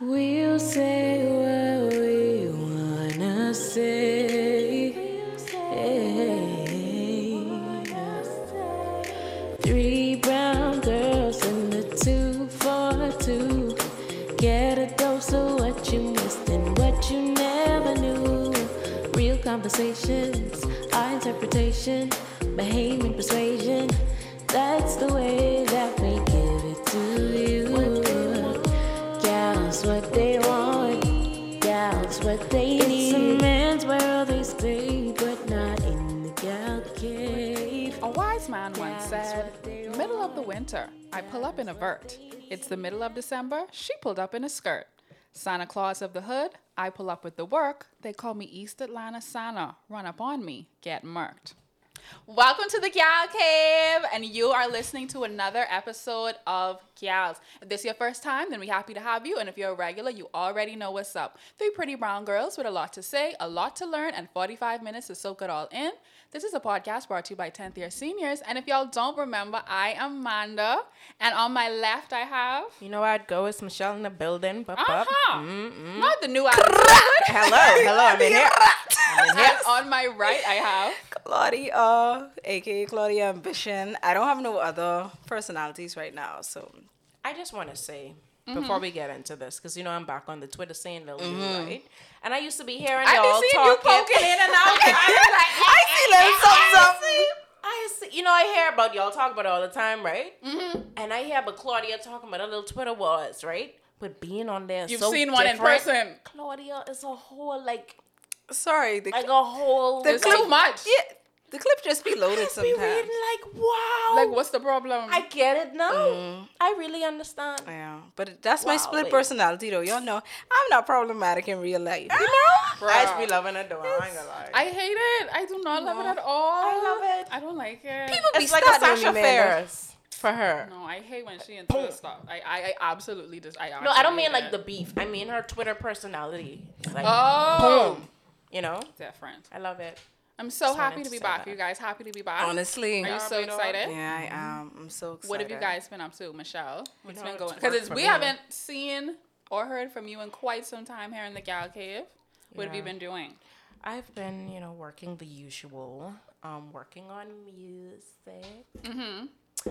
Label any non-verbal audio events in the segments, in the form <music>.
We'll say winter, I pull up in a vert. It's the middle of December, she pulled up in a skirt. Santa Claus of the hood, I pull up with the work. They call me East Atlanta Santa. Run up on me, get murked. Welcome to the Gal Cave, and you are listening to another episode of Gals. If this is your first time, then we're happy to have you, and if you're a regular, you already know what's up. Three pretty brown girls with a lot to say, a lot to learn, and 45 minutes to soak it all in. This is a podcast brought to you by 10th year seniors, and if y'all don't remember, I am Manda, and on my left I have. You know I'd go with Michelle in the building. Bup, bup. Uh-huh. Mm-mm. Not the new attitude. <laughs> Hello, hello, I'm in here. <laughs> I'm in here. and on my right I have. Claudia, aka Claudia Ambition. I don't have no other personalities right now, so I just want to say before we get into this, because you know I'm back on the Twitter saying little you, right? And I used to be hearing I y'all be seeing you talking. poking in and out. and I like, <laughs> I see little <laughs> something, something. I see, you know, I hear about y'all talk about it all the time, right? Mm-hmm. And I hear about Claudia talking about her little Twitter wars, right? But being on there, You've so seen one in person. Claudia is a whole like, Sorry, the, like a whole. The clip- too much. yeah, the clip just be loaded I be sometimes. reading like, wow. Like, what's the problem? I get it now. Mm-hmm. I really understand. Yeah, but that's my split wait. personality though. Y'all know I'm not problematic in real life. You know? <laughs> I just be loving it though. I ain't gonna lie. I hate it. I do not love it at all. I love it. I don't like it. People be like a Sasha me. Ferris for her. no, I hate when she into this stuff. I, I, I absolutely just. I No, I don't mean hate like it. the beef. I mean her Twitter personality. Like, Oh, boom. You know, different. I love it. I'm so Just happy to to be back. that. You guys happy to be back? Honestly, Are you so Yeah, but, excited? yeah, I am. I'm so excited. What have you guys been up to, Michelle? What's know, been going? work Because we me. haven't seen or heard from you in quite some time here in the Gal Cave. What have you been doing? I've been, you know, working the usual. Um, working on music. Mm-hmm.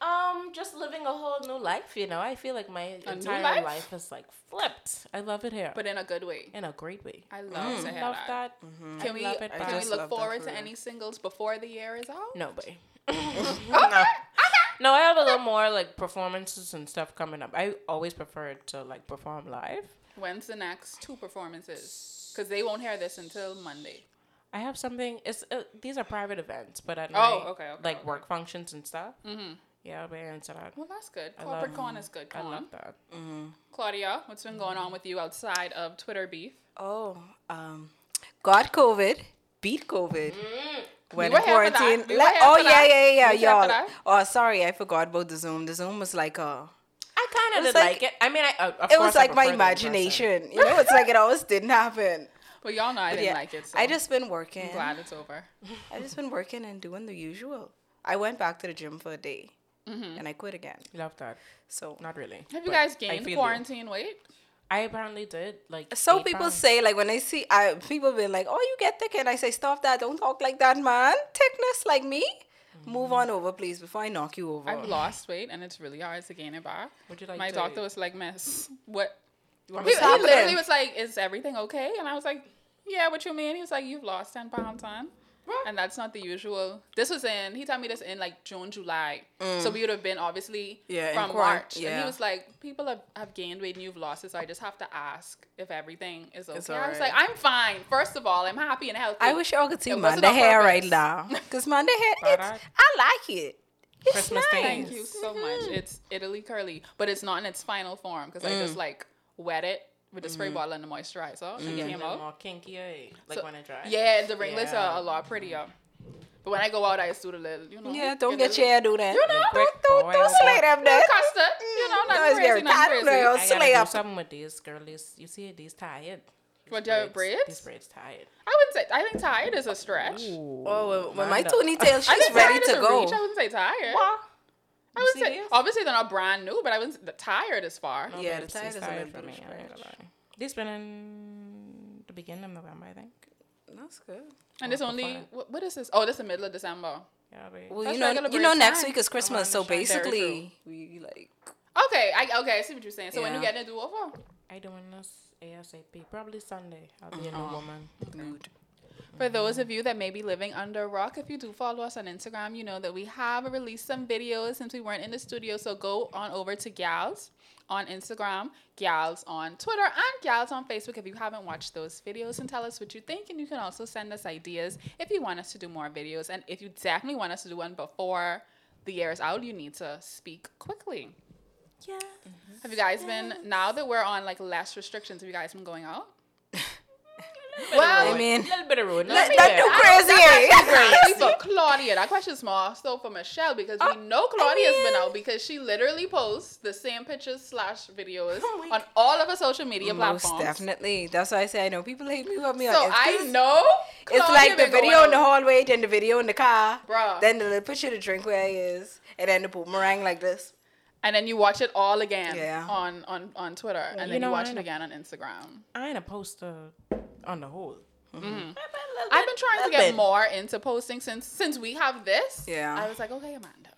Um, just living a whole new life. You know, I feel like my A entire life? life is like flipped. I love it here, But in a good way. in a great way. I love to hear love that. that. Can I we love it. Can we look forward to any singles before the year is out? Nobody. <laughs> <laughs> no. Okay. No, I have a little more like performances and stuff coming up. I always prefer to like perform live. When's the next two performances? Because they won't hear this until Monday. I have something. It's uh, these are private events, but at Oh, night, okay, okay, like okay. work functions and stuff. Mm-hmm. Yeah, I'll be into that. Well, that's good. I Corporate love- con is good. I Con. love that. Claudia, what's been going on with you outside of Twitter beef? Oh, um, got COVID, beat COVID. When We were in here for that. quarantine, We were oh for yeah, yeah, yeah, We were here for y'all. Oh, sorry, I forgot about the Zoom. The Zoom was like a. I kind of did like- like, it. I mean, I, uh, of It course was I like my prefer the in-person. imagination. You know, it's like it always didn't happen. <laughs> Well, y'all know I But didn't yeah, like it. So I just been working. I'm glad it's over. I just been working and doing the usual. I went back to the gym for a day, Mm-hmm. and I quit again. Love that. So, Not really. Have you guys gained feel you. quarantine weight? I apparently did. Like so people pounds. say like when I see I people been like, oh, you get thick, and I say, stop that, don't talk like that, man. Thickness like me. Move on over, please, before I knock you over. I've lost weight and it's really hard to gain it back. Would you like My to- doctor was like, "Miss, what?" He, What's he literally was like, "Is everything okay?" And I was like, "Yeah, what you mean?" He was like, "You've lost ten pounds, son." And that's not the usual. This was in. He told me this in like June, July. So we would have been obviously Mm. Yeah, from quarant- March. And he was like, "People have, have gained weight and you've lost it, so I just have to ask if everything is okay." It's I was like, "I'm fine. First of all, I'm happy and healthy." I wish y'all could see It wasn't Manda on hair purpose. right now, cause Manda hair, it's, I like it. It's Christmas nice. things. Thank you so much. It's Italy curly, but it's not in its final form because I Mm. just like wet it with the spray mm-hmm. bottle and the moisturizer mm-hmm. and it Yeah, came out. more kinky, eh? like So- when it dries. Yeah, the ringlets Yeah. are a lot prettier. But when I go out, I just do the little, you know. Yeah, don't the get your hair do that. You know, don't, don't, boy, don't slay boy. them little there. custard. You know, No, nothing it's crazy, very nothing tight, crazy. no. I gotta slay do up. something with these girlies. You see, these tired. These What, your braids? These braids tired. I wouldn't say. I think tired is a stretch. Oh, when, when my Manda. Tony tail, I she's think ready tired is to a go. reach. I wouldn't say tired. Wah. I would say obviously they're not brand new, but I was the tired is far. No, Yeah, but the it's- tires it's are a tired for me. bit I ain't gonna stretched. lie. This been in the beginning of November, I think. That's good. And it's Oh, only what, what is this? Oh, this is the middle of December. Yeah, babe. Well, That's you know, you know, break next time. week is Christmas, so understand. Basically, we like. Okay, I okay, I see what you're saying. So when you Yeah. getting a do over? I doing this ASAP. Probably Sunday. I'll be a Uh-huh. new woman. Mood. For those of you that may be living under a rock, if you do follow us on Instagram, you know that we have released some videos since we weren't in the studio. So go on over to Gals on Instagram, Gals on Twitter, and Gals on Facebook if you haven't watched those videos and tell us what you think. And you can also send us ideas if you want us to do more videos. And if you definitely want us to do one before the year is out, you need to speak quickly. Yeah. Have you guys been, now that we're on like less restrictions, have you guys been going out? Well, I mean, a little bit of road. let, Not not bad. too crazy. eh? Actually for Claudia. That question's more so for Michelle because we know Claudia's been out because she literally posts the same pictures slash videos Oh on all of her social media Most platforms. definitely. That's why I say I know people hate me with me So on I Insta. know It's like the video in the hallway, then the video in the car, Bruh. then the little picture of the drink where he is, and then the boomerang like this. and then you watch it all again Yeah. on, on on Twitter, and then you know, watch it again on Instagram. I ain't a poster on the whole. Mm-hmm. I've been trying to get bit. more into posting since since we have this. Yeah. I was like, okay, Amanda.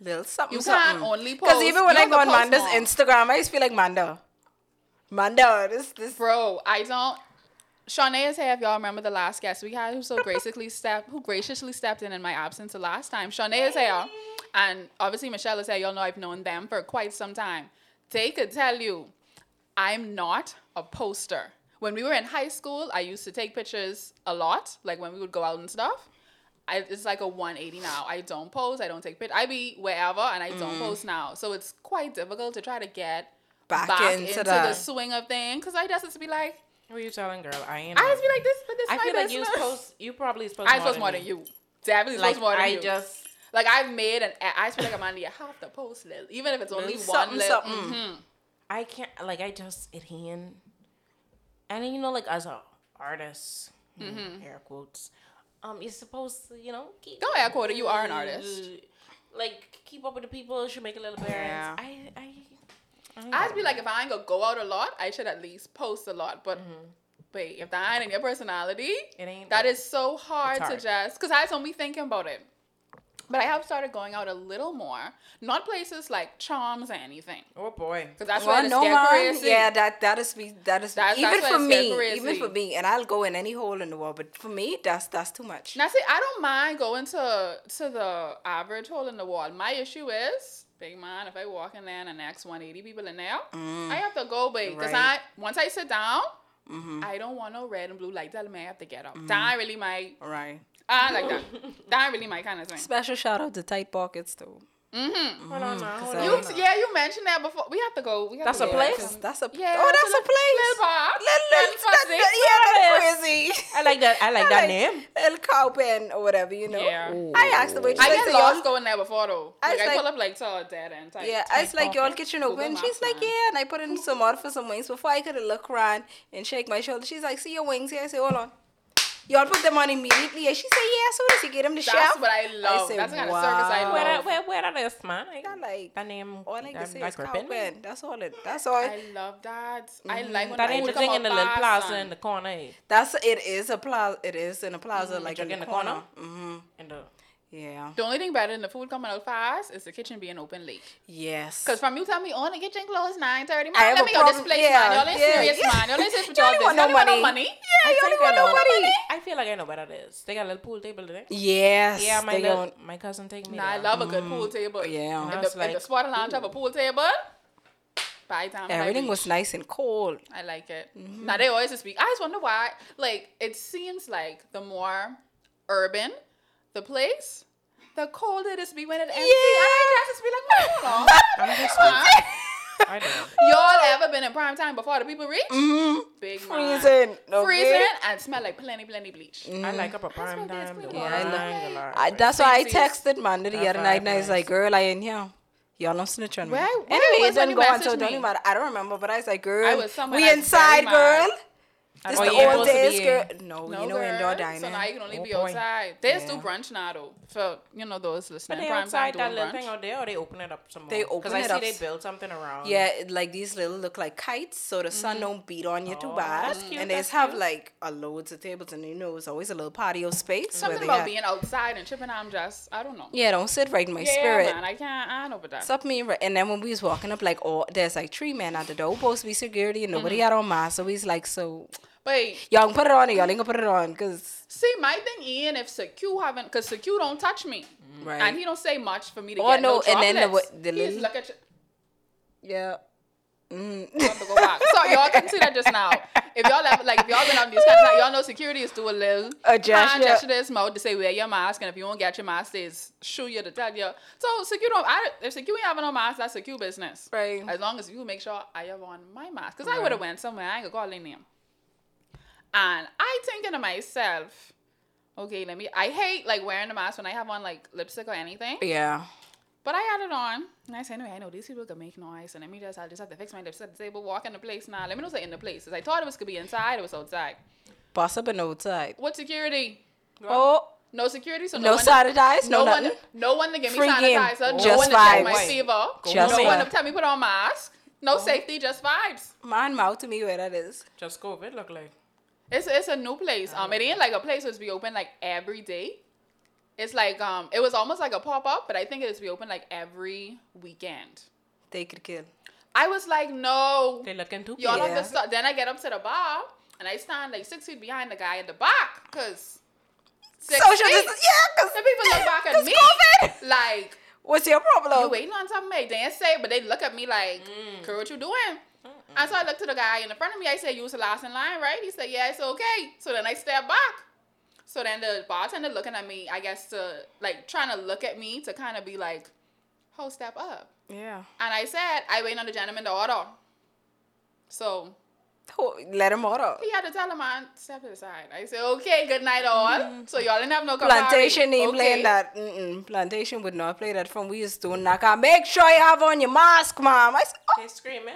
Little something, You something. can't only Because even when you I go on post Manda's more. Instagram, I just feel like Manda. Manda, this this. Bro, I don't. Shawnee is here. If y'all remember the last guest we had, who so graciously stepped, who graciously stepped in in my absence the last time. Shawnee is here, and obviously Michelle is here. Y'all know I've known them for quite some time. They could tell you, I'm not a poster. When we were in high school, I used to take pictures a lot, like when we would go out and stuff. I, it's like a 180 now. I don't post. I don't take pictures. I be wherever, and I don't post now. So it's quite difficult to try to get Back back, into into, the swing of things. Because I just used to be like, What are you telling, girl? I ain't. I a- just be like this, but this I my feel like you business. supposed. You probably <laughs> supposed. I supposed more than me. you. Definitely Like supposed more than I you. I just. like I've made an. I just feel like Amanda, you have to post little, even if it's only Little one something, little. something. mhm. I can't like I just it hand and you know like as an artist Mm-hmm. air quotes um you're supposed to you know keep Don't air quote you are an artist. like keep up with the people should make a little Yeah. appearance I I I'd be like, if I ain't gonna go out a lot, I should at least post a lot. But wait, if that ain't in your personality, Mm-hmm. It ain't that is so hard, It's to hard. just. Because I don't be thinking about it. But I have started going out a little more, not places like Charms or anything, oh boy because that's Well, where the no scare Yeah, that that is me. That is That's- even that's for why it's me. Even for me, and I'll go in any hole in the wall. But for me, that's that's too much. Now, see, I don't mind going to to the average hole in the wall. My issue is, big man, if I walk in there and the next 180 people in there, mm. I have to go big. Because Right. I, once I sit down, mm-hmm. I don't want no red and blue light telling me I have to get up. Mm-hmm. That really my, All right. I like that. that ain't really my kind of thing. Special shout out to tight pockets too. Mm-hmm. hold on now hold on You, yeah, you mentioned that before. We have to go. We have That's to a go. place? That's, that's a Yeah, oh, that's that's a a place. little bar. Little, Little little, that, that- yeah, that's crazy. I like that I like that Like, name El Cowpen or whatever, you know. Yeah. I asked the waitress. I I get said, lost y'all, going there before though. I Like, was I like- pull up like to a dead end type. yeah, type I was like, y'all kitchen open. Maps, She's like, man. yeah, and I put in some order for some wings before I could have look around and shake my shoulder. She's like, see your wings here. I say, hold on. Y'all put them on immediately. And she said, yeah, as soon as you get them to shop. That's shelf. what I love. said, That's the kind of service I wow. where love. that where where that is man I Got like, that name all I can that- say that is cow gripping That's all it. That's all. I love that. I like when that the ain't the thing in the little plaza son. in the corner eh? That's it is a plaza. It is in a plaza like drink in the corner. Mm-hmm. in the Yeah. The only thing better than the food coming out fast is the kitchen being open late. Yes. Cause from you tell me, oh, the kitchen closed nine thirty. I Man, have let a me go this problem- place, yeah, man. Y'all ain't yeah, serious, yeah. man. Y'all ain't serious with <laughs> Y'all y'all ain't want Y'all no ain't want no money. money. Yeah, I you think don't want I no what money. I feel like I know what that is. They got a little pool table there. Yes. Yeah, my little, don't- my cousin take me. Nah, I love a good pool table. yeah. If I the, was if the like, spot lounge have a pool table, by the time Everything was nice and cold. I like it. Mm-hmm. Now they always speak. I just wonder why. Like it seems like the more urban the place, the colder it is be when it empty. And I just be like, well, hold on. I'm just Huh? I know. Y'all ever been in prime time before the people reach? Mm-hmm. Big man. Freezing. Okay? Freezing and smell like plenty, plenty bleach. I like up a prime this time. queen the was. wine, Yeah, I the lie. I, that's why I texted Manda the other night and I was like, girl, I in here. Y'all don't snitch on me. Where- where anyway, was it when didn't go on, messaged so don't even matter. I don't remember, but I was like, girl, I was we inside, very girl. Mad. This Oh, the yeah, old supposed days, be- girl. No, No you know girl. indoor dining. So now you can only Oh, be boy. outside. They just do Yeah. brunch now though. For you know those But listening. they prime outside time that doing little brunch. thing out there, or they open it up some more? They open it up. Because I see they build something around. Yeah, like these little look like kites, so the sun don't beat on you too Oh, bad. that's cute, and they just have cute. like a loads of tables, and you know it's always a little patio space. Something they about have- being outside and tripping. I'm just I don't know. Yeah, don't sit right in my Yeah, spirit. man, I can't. I know about that. Stop me right. And then when we was walking up, like, oh, there's like three men at the door, supposed to be security, and nobody Mm-hmm. had on masks. So he's like, so But y'all can put it on, or y'all ain't gonna put it on, cause see, my thing, Ian, if Secu haven't, because Secu don't touch me, right. and he don't say much for me to Oh, get no, no, and then the the little- look at you. yeah. Mm. You have to go back. So y'all can see that just now. If y'all have like if y'all been on these kind of y'all know security is do a little A hand gesture. gesture to his to say wear your mask and if you won't get your mask, they shoot you to tell you. So secure don't I, if secure ain't having no mask, that's secure business. Right. As long as you make sure I have on my mask. Because I would have went somewhere, I ain't gonna call their name. And I thinking to myself, okay, let me I hate like wearing a mask when I have on like lipstick or anything. Yeah. But I had it on. And I said, anyway, I know these people can make noise. And let me just, I just have to fix my lips at the table, walk in the place now. Let me know say in the place. 'Cause I thought it was could be inside, it was outside. Boss up and outside. What security? Oh, No security, so no, no one to- sanitize, no, no one, no one to give me Free game. sanitizer, no Just one to check my vibes. fever, Just no one to tell me put on mask, no oh. safety, just vibes. Man, mouth to me where that is. Just COVID look like. It's it's a new place. Um, it ain't like a place that's be open like every day. It's like um, it was almost like a pop up, but I think it's be open like every weekend. They could kill. I was like, no, They looking too Y'all Yeah. have to start. Then I get up to the bar and I stand like six feet behind the guy at the back because Social feet. distance. Yeah, because The people look back at <laughs> me COVID. like What's your problem? you waiting on something. They didn't say, but they look at me like, "Girl, what you doing?" And so I look to the guy in the front of me. I said, "You was the last in line, right?" He said, "Yeah, it's okay." So then I step back. So then the bartender looking at me, I guess to like trying to look at me to kind of be like, "Ho, step up." Yeah. And I said, "I wait on the gentleman to order." So Let him order. He had to tell him, man, step to the side. I said, okay, good night all. Mm-hmm. So y'all didn't have no Campari. Plantation ain't okay. playing that. Mm-mm. Plantation would not play that from we used to knock out. Make sure you have on your mask, mom. I said, oh. They screaming.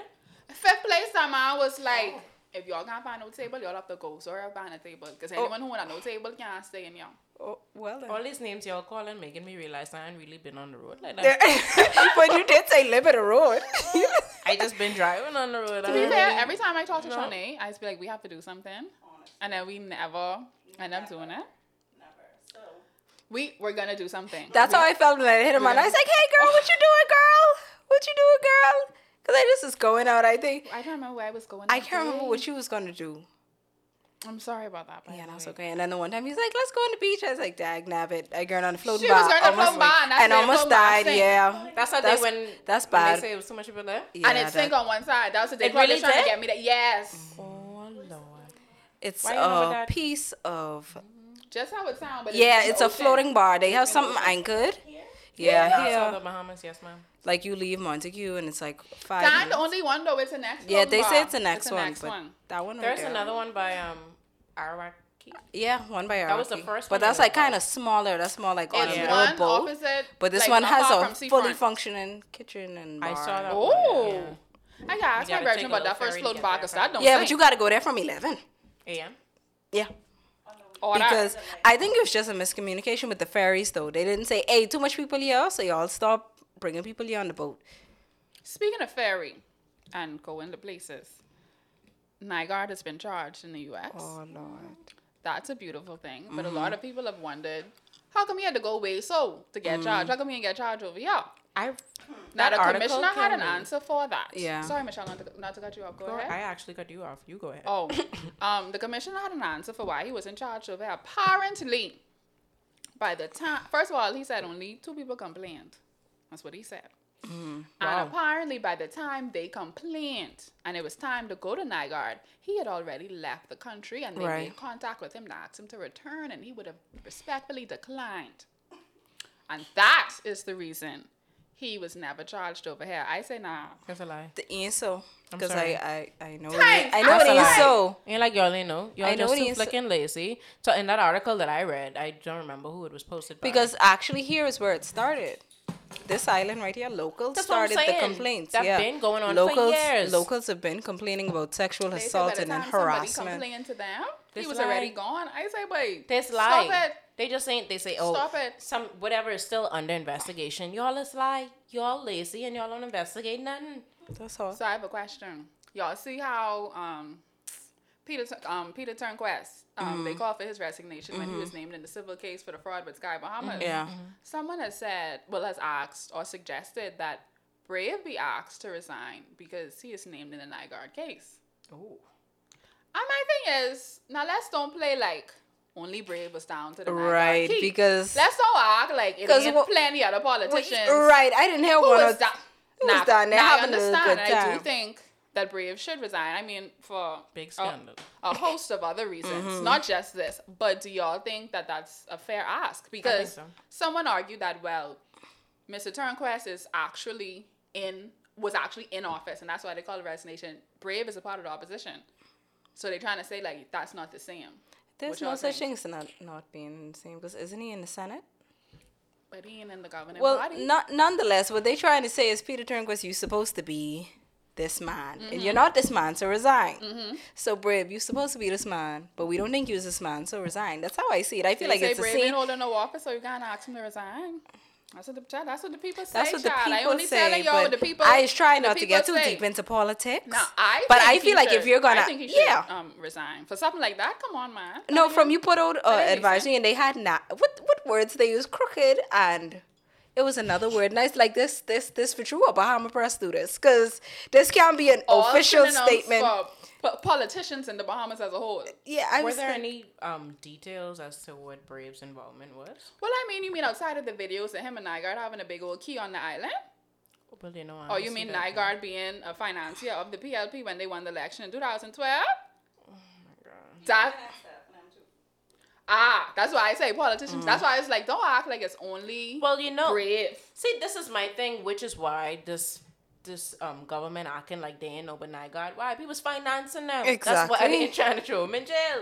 Fifth place time, man, was oh. like, if y'all can't find no table, y'all have to go. Sorry, I'll find a table. Because oh. anyone who want a no table can't stay in y'all. oh, well then. All these names y'all calling making me realize I ain't really been on the road like that. <laughs> but you did say live at the road. <laughs> I just been driving on the road. To be fair, every time I talk to Shanae, I just be like, we have to do something. And then we never end up doing it. Never. We, we're going to do something. That's how I felt when I hit him on. I was like, hey, girl, what you doing, girl? What you doing, girl? Because I just was going out, I think. I don't remember where I was going. I can't remember what you was going to do. I'm sorry about that. by Yeah, the that's okay. And then the one time he's like, let's go on the beach. I was like, dag nabbit. I got on the floating She bar. was going to almost- float bar, and and almost died. sink. Yeah. That's how That's- they when that's when bad. they say it was too much people there. yeah and it sank on one side. That was the day It probably really trying to did? get me that. Yes. Oh lord. It's Why you know about a piece of Just how it sounds, but yeah. in It's a floating bar. They have It's in the something anchored. Yeah, Yeah, yeah. yeah. the Bahamas, yes, ma'am. Like you leave Montagu and it's like five. Kind minutes. the only one though. It's the next. Yeah, floating they say it's the next the one, next but one. that one. There's there. another one by um Arawak Cay. Yeah, one by Araki. That was the Araki. first But that's like kind of smaller. That's more like on It's a Yeah. one little boat. opposite. But this like, one has a fully functioning kitchen and bar. I saw that. Oh. Yeah. I got asked You my gotta virgin about that first floating get bar there because that don't. Yeah, sink. but you got to go there from eleven. AM. Yeah. Because I think it was just a miscommunication with the ferries, though. They didn't say, "Hey, too much people here," so y'all stop bringing people here on the boat. Speaking of ferry and going to places, Nygard has been charged in the U.S. Oh lord. That's a beautiful thing. But Mm-hmm. a lot of people have wondered, how come he had to go away so to get charged? How come he didn't get charged over here? I that the commissioner had an answer for that. Yeah. Sorry, Michelle, not to, not to cut you off. Go Go- ahead. I actually cut you off. You go ahead. Oh, <laughs> um, the commissioner had an answer for why he was in charge of it. Apparently, by the time, first of all, he said only two people complained. That's what he said. Wow. And apparently, by the time they complained and it was time to go to Nygard, he had already left the country and they Right. made contact with him to ask him to return, and he would have respectfully declined. And that is the reason he was never charged over here. I say nah. That's a lie. The ain't. I'm Because. I, I, I know. Thanks. It, I know That's it a ain't lie. so. Ain't like y'all ain't know. Y'all I know just it too ain't so- flicking lazy. So in that article that I read, I don't remember who it was posted by. Because actually, here is where it started. this island right here, locals That's started the saying. complaints. That yeah, been going on for locals, years. Locals have been complaining about sexual They say by assault the and time harassment. Somebody complained to them. he was lie. already gone. I say, wait, This stop lie. It. They just ain't. They say, oh, Stop it. some whatever is still under investigation. Y'all is lie. Y'all lazy and y'all don't investigate nothing. That's all. So I have a question. Y'all see how um, Peter um, Peter Turnquest um, they called for his resignation when he was named in the civil case for the fraud with Sky Bahamas. Yeah. Someone has said, well, has asked or suggested that Brave be asked to resign because he is named in the Nygard case. Ooh. And my thing is, now let's don't play like only Brave was down to the Right, key. because- let's don't act like it 'Cause ain't what- plenty other politicians Right, I didn't hear who one was of that? who was Now- down there now I having a understand. and I do think that Brave should resign. I mean, for Big a- scandal. A, host of other reasons, Mm-hmm. not just this. But do y'all think that that's a fair ask? Because so. someone argued that well, Mr. Turnquest is actually in was actually in office, and that's why they call it resignation. Brave is a part of the opposition, so they're trying to say like that's not the same. There's no such thing as not not being the same because isn't he in the Senate? But he ain't in the governing Well, body. not nonetheless, what they're trying to say is Peter Turnquest, you're supposed to be this man, and Mm-hmm. you're not this man, so resign. So brave, you're supposed to be this man, but we don't think you're this man, so resign. That's how I see it. I feel They like say it's the Brave ain't same. holding no office, so you can't ask him to resign. That's what the child, that's what the people say. That's what the child. I people only say, telling y'all what the people. I is trying not to get too say. deep into politics. Now, I but I feel like if you're gonna, I think he should, yeah, um, resign for something like that. Come on, man. No, I from you put out uh, advisory and they had not what what words they used crooked and it was another word nice like this this this for true Bahama Press do this because this can't be an all official statement. for politicians in the Bahamas as a whole. yeah, I Were there like- any um details as to what Brave's involvement was? Well, I mean, you mean outside of the videos of him and Nygard having a big old key on the island? Well, you know. I Oh, you see mean that. Nygard being a financier of the PLP when they won the election in 2012? Oh my God. That ah, that's why I say politicians. Mm. That's why it's like don't act like it's only Well, you know. brave. See, this is my thing, which is why this this um government acting like they ain't know but God. Why people's financing them? That's why Exactly. they trying to throw him in jail.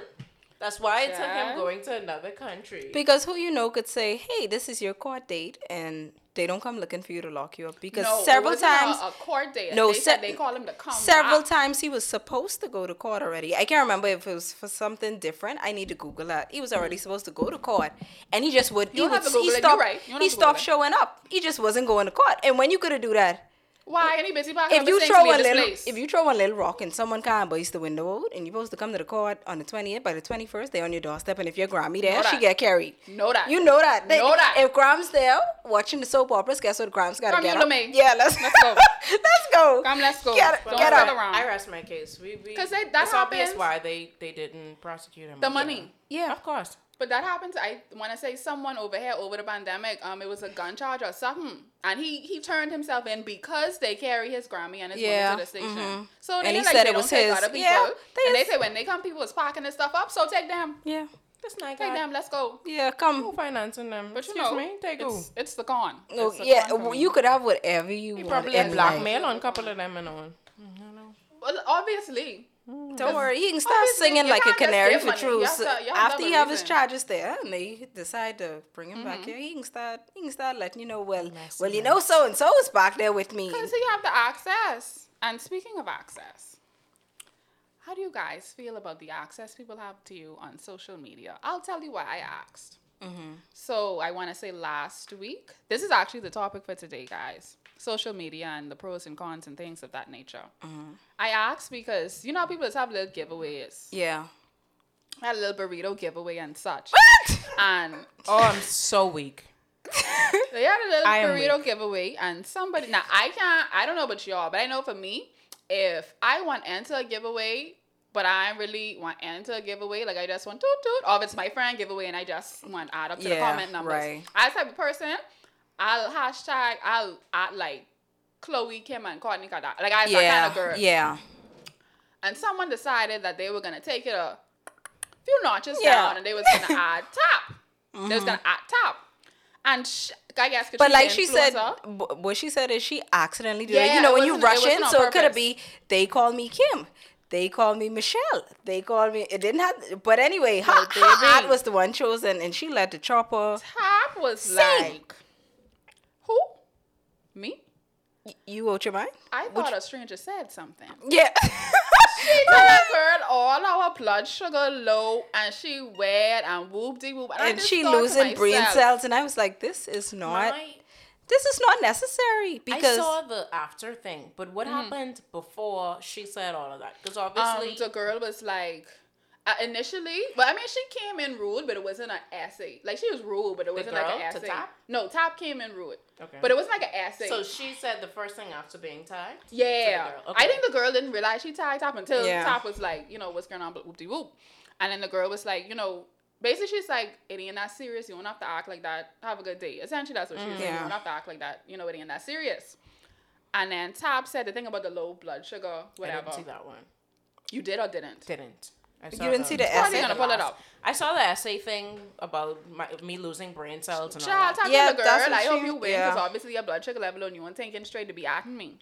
That's why it took him going to another country. because who you know could say, "Hey, this is your court date," and they don't come looking for you to lock you up because No, several wasn't a- times a, court date. No, they said se- they call him to come. Several back. times he was supposed to go to court already. I can't remember if it was for something different. I need to Google that. He was already supposed to go to court, and he just would. You he don't have would. to he Google it. stopped. You're right. You don't he stopped Google showing up. He just wasn't going to court. And when you gonna do that? Why any busy parking If you mistakes throw be a this little, place? if you throw one little rock and someone can't bust the window out, and you're supposed to come to the court on the 20th, by the 21st, they're on your doorstep, and if your Grammy there, Know she that. get carried. Know that. You know that. They- Know that. If Gram's there watching the soap operas, guess what? Gram's got to Come get you up. to me. Yeah, let's Let's go. <laughs> let's go. Come, let's go. Get, Don't get up. around. I rest my case. We, we 'Cause they- that obvious why they they didn't prosecute him. the again. money. Yeah. Of course. But that happens. I want to say someone over here over the pandemic. Um, it was a gun charge or something, and he he turned himself in because they carry his Grammy and his Yeah, money to the station. mhm. So they And he like said they it was his. other people. Yeah, they and they say when they come, people is packing this stuff up. So take them, Yeah. That's not take them. Let's go. Yeah, Who come. financing them? But you Excuse know, me, take who? it's, it's the con. No, It's the yeah, con well, you could have whatever you He want. probably in had blackmail on a couple of them and all. Well, obviously. Don't worry, he can start singing like a canary for truth. have you have After have he a have his charges there, and they decide to bring him Mm-hmm. back here, he can start. He can start letting you know. Well, well, you know, so and so is back there with me. Because you have the access. And speaking of access, how do you guys feel about the access people have to you on social media? I'll tell you why I asked. Mm-hmm. So I want to say last week, this is actually the topic for today, guys. Social media and the pros and cons and things of that nature. Mm-hmm. I asked because you know how people just have little giveaways. Yeah. I had a little burrito giveaway and such. What? And <laughs> Oh, I'm so weak. <laughs> They had a little I burrito giveaway, and somebody now I can't. I don't know about y'all, but I know for me, if I want to enter a giveaway, but I really want to enter a giveaway, like I just want toot toot, or if it's my friend giveaway and I just want to add up to the comment numbers. right. As type of person, I'll hashtag. I'll add like Khloe, Kim, and Kourtney Kardashian. Like I that kind Yeah. of girl. Yeah. And someone decided that they were gonna take it a few notches Yeah. down, and they was gonna add <laughs> top. They was gonna add top. And sh- I guess Mm-hmm. But like she said, b- what she said is she accidentally did it. You know, when you rush in, so it could have purpose. be they called me Kim. They called me Michelle. They called me. It didn't have. But anyway, her, her baby. was the one chosen, and she led the chopper. Top was Sing. like who? Me? You out your mind? I thought a stranger said something. Yeah. <laughs> She <laughs> girl all our blood sugar low and she wet and whoop de whoop. I and she losing brain cells, and I was like, this is not. My- This is not necessary because I saw the after thing, but what happened before she said all of that? Because obviously, Um, the girl was like, uh, initially, but I mean, she came in rude, but it wasn't an essay. Like she was rude, but it wasn't like girl an to essay. Tap? No, top came in rude. Okay. But it wasn't like an essay. so she said the first thing after being tagged. to the yeah, girl. I think the girl didn't realize she tagged top until Yeah. Tap was like, you know, what's going on, but whoop de whoop. And then the girl was like, you know, basically she's like, it ain't that serious. You don't have to act like that. Have a good day. Essentially, that's what she was saying. You mm. don't have to act like that. You know, it ain't that serious. And then Tap said the thing about the low blood sugar, I whatever. didn't see that one. You did or didn't? Didn't. I You didn't see the Probably essay? gonna pull it up. I saw the essay thing about my, me losing brain cells and all that. Yeah, to the that's girl. what I hope you win because yeah. obviously your blood sugar level on you and thinking straight to be at me.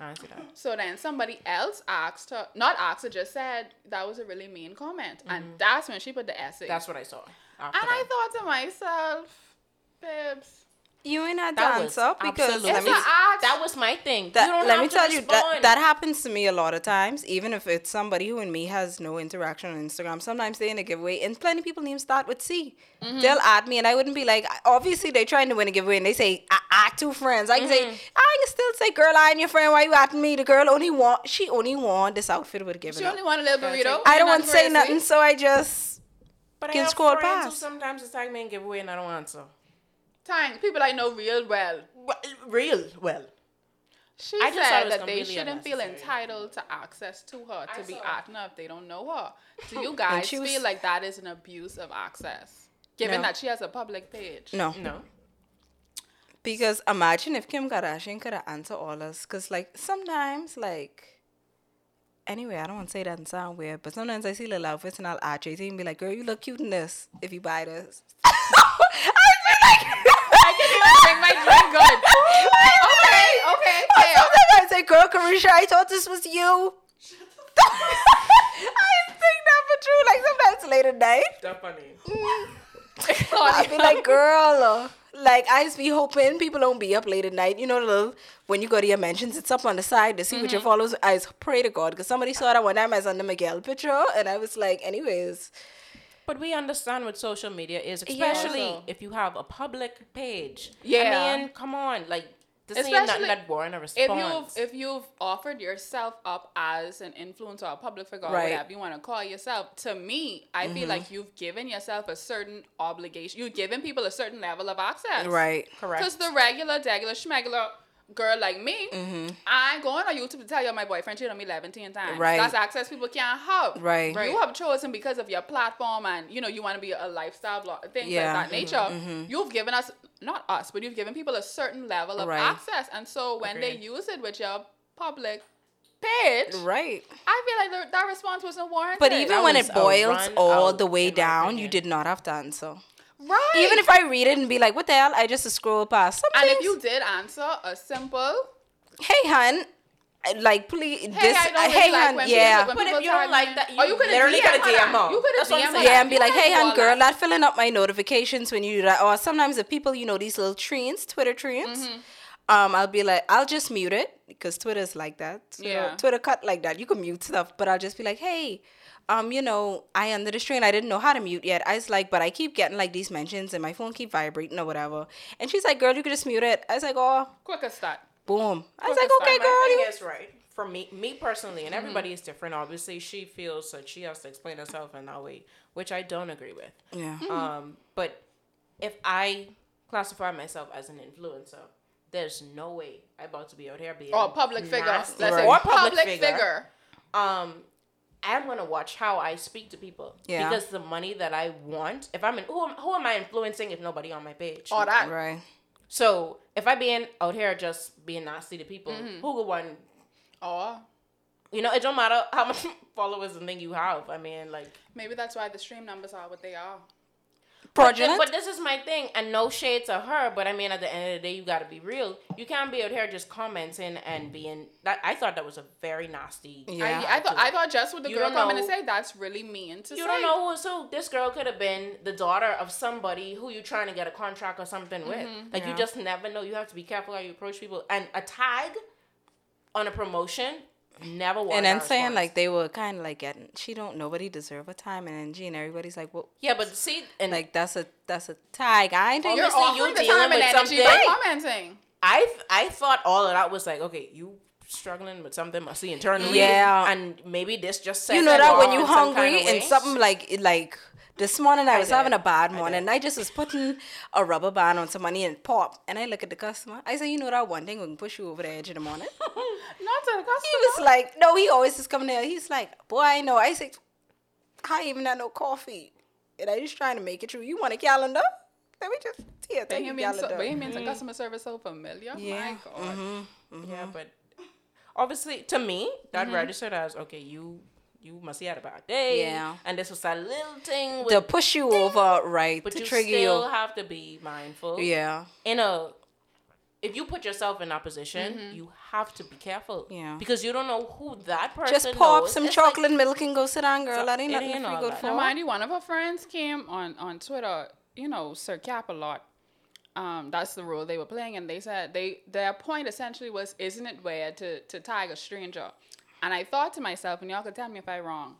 I see that. So then somebody else asked her, not asked her, just said that was a really mean comment, and mm-hmm. that's when she put the essay. That's what I saw. and I thought to myself, babes, you ain't had to That was answer because let it's me an act. that was my thing. that, you don't let have me to tell you that that happens to me a lot of times even if it's somebody who and me has no interaction on instagram sometimes they in a giveaway and plenty of people even start with c Mm-hmm. they'll add me and i wouldn't be like obviously they're trying to win a giveaway and they say i add two friends i can say Mm-hmm. i can still say girl i and your friend why you adding me the girl only want she only want this outfit with given she up only want a little burrito. i don't want to say nothing so i just but I can have scroll friends who past. sometimes it's like me and giveaway and I don't answer. Thanks, people I know real well. Well, real well. She I just thought it said that they shouldn't feel entitled to access to her to I be saw- acting her if they don't know her. Do <laughs> you guys she was- feel like that is an abuse of access, given No. that she has a public page? no No. Because imagine if Kim Kardashian could have answered all us. Because, like, sometimes, like, anyway, I don't want to say that and sound weird, but sometimes I see little outfits and I'll add JT and be like, girl, you look cute in this if you buy this. <laughs> I feel like. I can even drink my drink good. okay, <laughs> okay, Or fair. Sometimes I say, girl, Carisha, I thought this was you. <laughs> I think that for true. Like, sometimes late at night. That's <laughs> funny. I be like, girl, uh, like I just be hoping people don't be up late at night. You know, little when you go to your mentions, it's up on the side to see what Mm-hmm. your followers. I just pray to God because somebody saw that one time as on the Miguel picture, and I was like, anyways, But we understand what social media is, especially Also- if you have a public page. Yeah. I mean, come on, like this ain't Especially nothing that boring a If response. you've if you've offered yourself up as an influencer or a public figure or Right. whatever you want to call yourself, to me, I feel like mm-hmm. you've given yourself a certain obligation. You've given people a certain level of access. right, Correct. Because the regular, degular, schmegular girl like me, mm-hmm. I ain't going on YouTube to tell you my boyfriend cheated on me 11 times. Right. That's access people can't have. Right. You have chosen because of your platform and, you know, you want to be a lifestyle blog, things Yeah. like that mm-hmm. nature. Mm-hmm. You've given us, not us, but you've given people a certain level of Right. access. And so when they use it with your public page, right. I feel like the, that response wasn't warranted. But even That when it boils all the way in my down, you did not have to answer. Right. Even if I read it and be like, what the hell? I just scroll past. Some and if you did answer a simple, hey, hun, like, please, Hey, this, I don't uh, really hey, like hun, when people- yeah. But if you don't like that, you you coulda literally DM coulda. DM her. You could That's what I'm saying. Yeah, and be You like, hey, hun, girl, that. not filling up my notifications when you do that. Or sometimes the people, you know, these little trees, Twitter trees, Mm-hmm. um, I'll be like, I'll just mute it because Twitter's like that. So Yeah. Twitter cut like that. You can mute stuff, but I'll just be like, hey, um, you know, I under the strain. I didn't know how to mute yet. I was like, but I keep getting like these mentions and my phone keep vibrating or whatever. And she's like, girl, you could just mute it. I was like, oh, quicker start. boom. I was Quick like, okay, that. girl. My You. thing is right for me, me personally, and everybody is different. Obviously, she feels that she has to explain herself in that way, which I don't agree with. Yeah. Um, but if I classify myself as an influencer, there's no way I'm about to be out here being Or public figure. nasty. Let's Right. say or public, figure. Um, I'm gonna watch how I speak to people Yeah. because the money that I want, if I'm in, who am, who am I influencing if nobody on my page? All that. Right. So if I being out here just being nasty to people, Mm-hmm. who would want? Or You know, it don't matter how much <laughs> followers and thing you have. I mean, like maybe that's why the stream numbers are what they are. But, thi- fraudulent. but this is my thing, and no shade to her, but I mean, at the end of the day, you got to be real. You can't be out here just commenting and being that. I thought that was a very nasty. Yeah. I, I thought I thought just with the You girl don't coming know- to say that's really mean to say. You say. don't know who so this girl could have been the daughter of somebody who you trying to get a contract or something with. Mm-hmm. Like you just never know. You have to be careful how you approach people. And a tag on a promotion never was. and I'm saying response. like they were kind of like getting she don't nobody deserve a time and then G and everybody's like well yeah, but see, and like like that's a that's a tag I ain't You're Obviously, you offering the dealing time and with energy by something. commenting. I I thought all of that was like okay, you struggling with something I see internally. Yeah. and maybe this just set you know them that when you in some hungry kind of and something like it- like this morning I was did. having a bad I morning. I, just was putting a rubber band on some money and pop. And I look at the customer. I say, you know that one thing we can push you over the edge in the morning. <laughs> Not to the customer. he was like, no, he always is coming there. He's like, boy, I know. I say, I even had no coffee, and I just trying to make it through. You want a calendar? Let me just here, But take he your means, so, calendar. but he means the mm. customer service so familiar. Yeah. My God. Mm-hmm, mm-hmm. Yeah, but obviously to me that Mm-hmm. registered as okay, you you must have had a bad day. Yeah. and this was a little thing. With, to push you over, right? but to you trigger still you. have to be mindful. Yeah. in a if you put yourself in that position, you have to be careful. Mm-hmm. Yeah. Because you don't know who that person is. Just pop knows. some It's like- chocolate milk and go sit down, girl. So that ain't it nothing ain't free good for. Now, mind you, one of our friends came on on Twitter. You know, Sir Cap a lot. Um, that's the role they were playing, and they said they their point essentially was, "Isn't it weird to to tag a stranger?" And I thought to myself, and y'all could tell me if I'm wrong.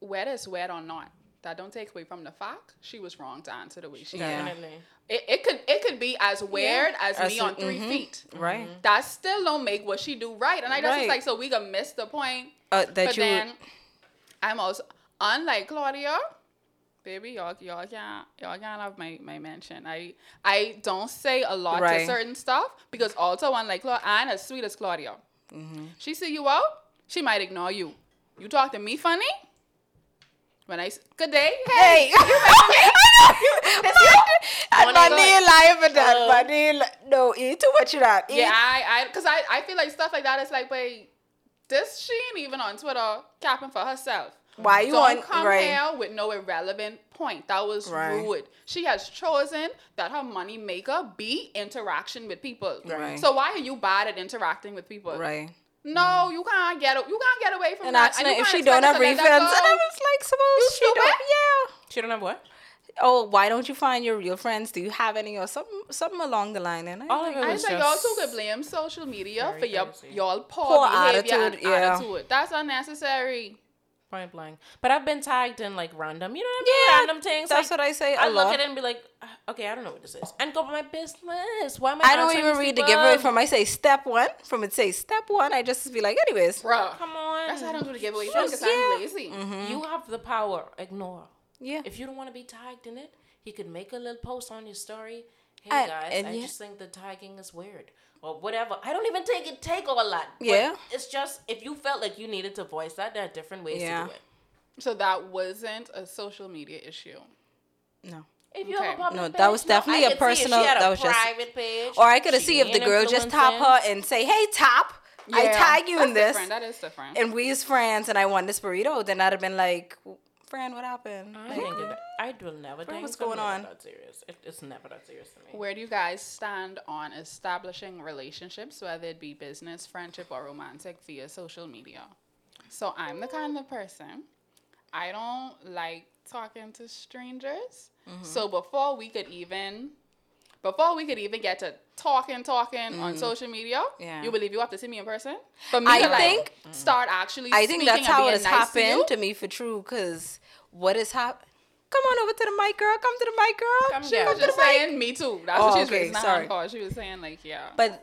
Whether it's weird or not, that don't take away from the fact she was wrong to answer the way she Yeah. did. Definitely. It, it could it could be as weird as, As me a- on 3 mhm. feet. Right. That still don't make what she do right. And I just was Right. like, so we gonna miss the point. Uh, that but you- then I'm also unlike Claudia, baby, y'all y'all can't y'all can't have my, my mention. I I don't say a lot to certain stuff because also unlike Claudia and as sweet as Claudia. Mm-hmm. She see you out, she might ignore you. You talk to me funny. When I s- good day, hey, Hey, and One <laughs> my of the- name lying for that. Uh, li- no, eat too much of that. Eat. Yeah, I, I, cause I, I feel like stuff like that is like, wait, this she ain't even on Twitter capping for herself. Why you Don't on- come right. here with no irrelevant point. That was Right. rude. She has chosen that her money maker be interaction with people. Right. So why are you bad at interacting with people? Right. No, mm-hmm. you can't get you can't get away from And that. asking you her if she don't have to let refunds. And I was like, suppose she stupid? don't. Yeah. She don't have what? Oh, why don't you find your real friends? Do you have any or something something along the line? And I All of it I was think y'all just too could blame social media for your y'all poor, Poor behavior attitude, and yeah. attitude. That's unnecessary. Point blank. But I've been tagged in like random, you know what I mean? Yeah, mean? Random things. that's like, what I say a I look at it and be like, "Ah, okay, I don't know what this is, and go by my business. Why am I? I don't even read the giveaway from I say step one. From it say step one, I just be like, anyways. Bruh. Come on. That's how I don't do the giveaway Just- because I'm yeah. lazy. You have the power. Ignore. Yeah. If you don't want to be tagged in it, he could make a little post on your story. Hey And- guys, and I yeah. just think the tagging is weird. Or whatever. I don't even take it take all that. But Yeah. It's just if you felt like you needed to voice that, there are different ways Yeah. to do it. So that wasn't a social media issue. No. If you Okay. have a public No, page, that was definitely I a could see if personal- She had that a was just- private page. Or I could have she see if the girl just tap her and say, "Hey, tap," I tag you in this, different. That is different. and we as friends, and I want this burrito. Then I'd have been like, "Friend, what happened?" I Like, think it- I will never think what's it's never going on? That serious. It, it's never that serious to me. Where do you guys stand on establishing relationships, whether it be business, friendship, or romantic, via social media? So I'm the kind of person I don't like talking to strangers. Mm-hmm. So before we could even, before we could even get to talking, talking on social media, Mm-hmm. Yeah. you believe you have to see me in person? For me, I to, like, think- start actually. I think that's speaking and how it being has nice to happened to me for true. Cause what is hap? Come on over to the mic, girl. Come to the mic, girl. Come She Yeah. was to the just saying, me too. That's Oh, what she was okay, raising sorry. hand. She was saying, like, yeah. But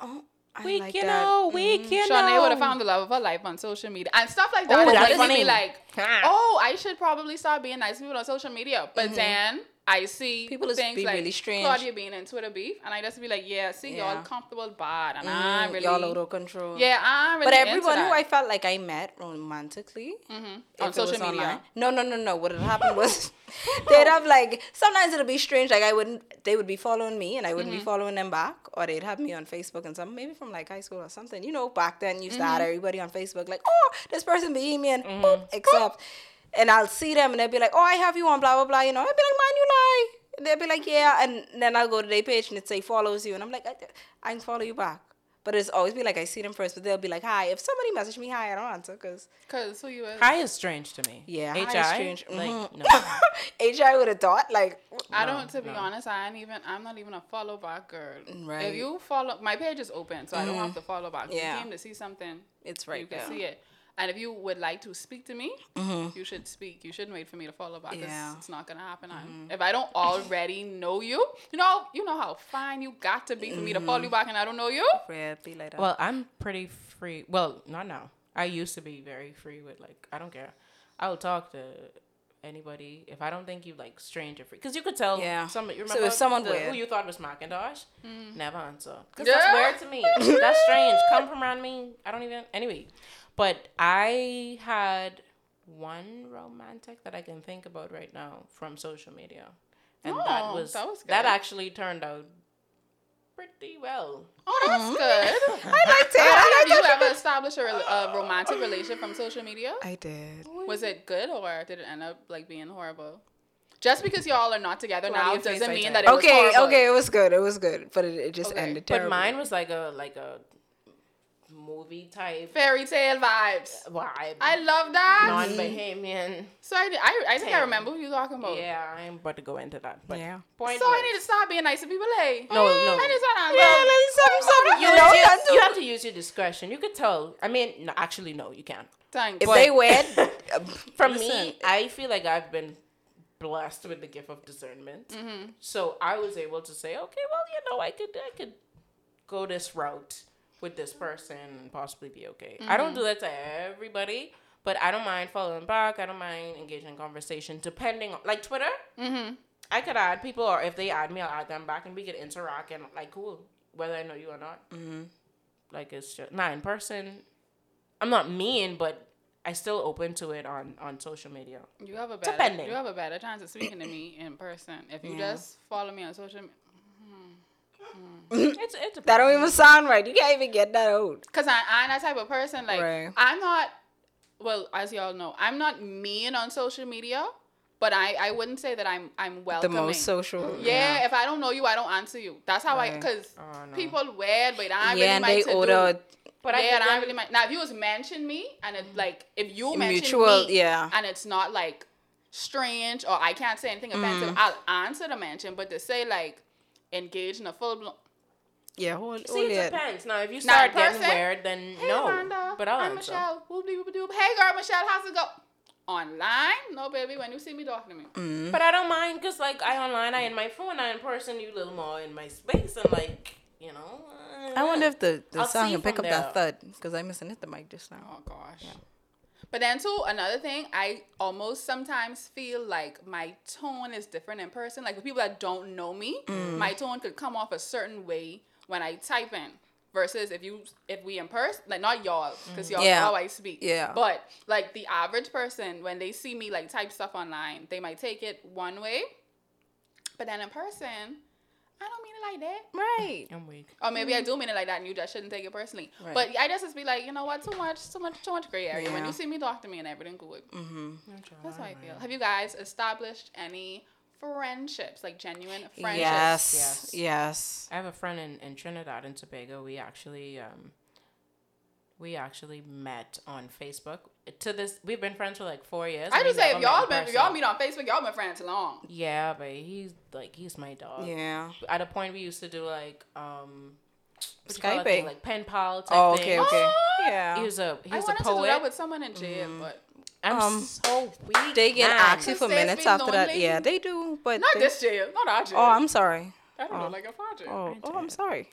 oh, I We like can that. know, we can know. Shawnee would have found the love of her life on social media and stuff like that. Oh, It that's would funny. be like, oh, I should probably start being nice to people on social media. But then I see People is things be like really strange. Claudia being in Twitter beef, and I just be like, yeah, see, Yeah. y'all comfortable bad, and I Mm, really, y'all out of control. yeah, I'm really But everyone who. I felt like I met romantically Mhm. on social media. online- No, no, no, no. What had happened was <laughs> <laughs> they'd have like sometimes it'll be strange. Like I wouldn't, they would be following me and I wouldn't Mm-hmm. be following them back, or they'd have me on Facebook and something, maybe from like high school or something. You know, back then you used to Mm-hmm. add everybody on Facebook like, oh, this person be me and boop, except and I'll see them and they'll be like, "Oh, I have you on blah blah blah," you know. I'll be like, "Man, you lie." And they'll be like, "Yeah," and then I'll go to their page and it say follows you, and I'm like, "I, I can follow you back." But it's always be like I see them first, but they'll be like, "Hi." If somebody message me, "Hi," I don't answer because Cause who you is? Hi is strange to me. Yeah, HI, hi is strange. Like, Mhm. no. <laughs> HI would have thought like, I don't. To be honest, I ain't even. I'm not even a follow back girl. Right. If you follow, my page is open, so I don't have to follow back. If Yeah. you came to see something, it's right. you right can see it. And if you would like to speak to me, mm-hmm. you should speak. You shouldn't wait for me to follow back. 'cause Yeah. It's not gonna happen. I'm- mm-hmm. If I don't already know you, you know, you know how fine you got to be for me to follow you mm-hmm. back, and I don't know you. Yeah, be like that. Well, I'm pretty free. Well, not now. I used to be very free with like I don't care. I'll talk to anybody if I don't think you like stranger free because you could tell. Yeah. Somebody. You So remember if someone the, who you thought was Macintosh, mm. never answer. Because Yeah. that's weird to me. that's strange. Come from around me. I don't even. Anyway, but I had one romantic that I can think about right now from social media, and that Oh, was that was that actually turned out pretty well. Oh, that's mm-hmm. good. <laughs> I liked it. I Have liked you it. ever established a, rel- a romantic relationship from social media? I did. Was it good or did it end up like being horrible? Just because y'all are not together Claudia now face doesn't mean that it was Okay, horrible. okay, it was good. It was good, but it, it just Okay. ended But mine was like a like a movie type Fairy tale vibes. vibe. I love that. non-Bahamian. so I, I, I think I remember who you're talking about. Yeah, I'm about to go into that. But Yeah. point So I need to stop being nice to people, eh? No, no. I need to start Yeah, like some, some, you, you know, you, you you have to use your discretion. You could tell. I mean, no, actually, no, you can't. Thanks. if But- they wed, <laughs> uh, From listen, me, I feel like I've been blessed with the gift of discernment. Mm-hmm. So I was able to say, okay, well, you know, I could, I could go this route with this person and possibly be okay. I Mm-hmm. don't do that to everybody, but I don't mind following back. I don't mind engaging in conversation, depending on like Twitter. Mm-hmm. I could add people, or if they add me, I'll add them back, and we could interact and like cool, whether I know you or not. Mm-hmm. Like it's just not in person. I'm not mean, but I still open to it on on social media. You have a better, Depending. you have a better chance of speaking to me in person. If you Yeah. just follow me on social media. It's it's that don't even sound right. You can't even get that out. Cause I, I'm that type of person. Like Right. I'm not. Well, as y'all know, I'm not mean on social media, but I, I wouldn't say that I'm I'm The most social. yeah, if I don't know you, I don't answer you. That's how I. Cause Oh, no. people weird, but I Yeah, really and might they to order do. But yeah, I and I really might. Now, if you was mention me, and it like if you mention mutual. me, Yeah. and it's not like strange or I can't say anything offensive, Mm. I'll answer the mention. But to say like engage in a full blown. Yeah, hold, See, hold it it. depends. Now, if you Now, start in getting person, weird, then Hey, no. Amanda, but I'll I'm answer. Michelle. Whoop de whoop doop. Hey, girl, Michelle, how's it go? Online? No, baby. When you see me, talk to me. Mm. But I don't mind because, like, I online, I in my phone, I in person, you little more in my space, and like, you know. uh, I wonder if the, the I'll song see can pick up from that there. thud because I'm missing it the mic just now. Oh gosh. But then too, another thing, I almost sometimes feel like my tone is different in person. Like with people that don't know me, Mm. my tone could come off a certain way when I type in. Versus if you if we in person, like not y'all, because y'all. Yeah. always speak. Yeah. But like the average person, when they see me like type stuff online, they might take it one way. But then in person, I don't mean it like that. Right. I'm weak. Or maybe I do mean it like that, and you just shouldn't take it personally. Right. But I just just be like, you know what? Too much, too much, too much gray area. When you see me, talk to me, and everything good. Mm-hmm. That's how I feel. Have you guys established any friendships, like genuine friendships? Yes. Yes. Yes. I have a friend in, in Trinidad and Tobago. We actually um we actually met on Facebook. To this, we've been friends for like four years. I just say if y'all been, if y'all meet on Facebook, y'all been friends long. Yeah, but he's like he's my dog. Yeah. At a point, we used to do like um what you call that Skyping. like pen pal type Oh, thing. okay, okay. Oh! Yeah. He was a he was a wanted to do that with someone in jail, but I'm Um, so weak. they get active for minutes been after that. Yeah, they do. But not they- this jail, not our jail. Oh, I'm sorry. I don't oh. know, like a project. Oh, oh, I'm sorry.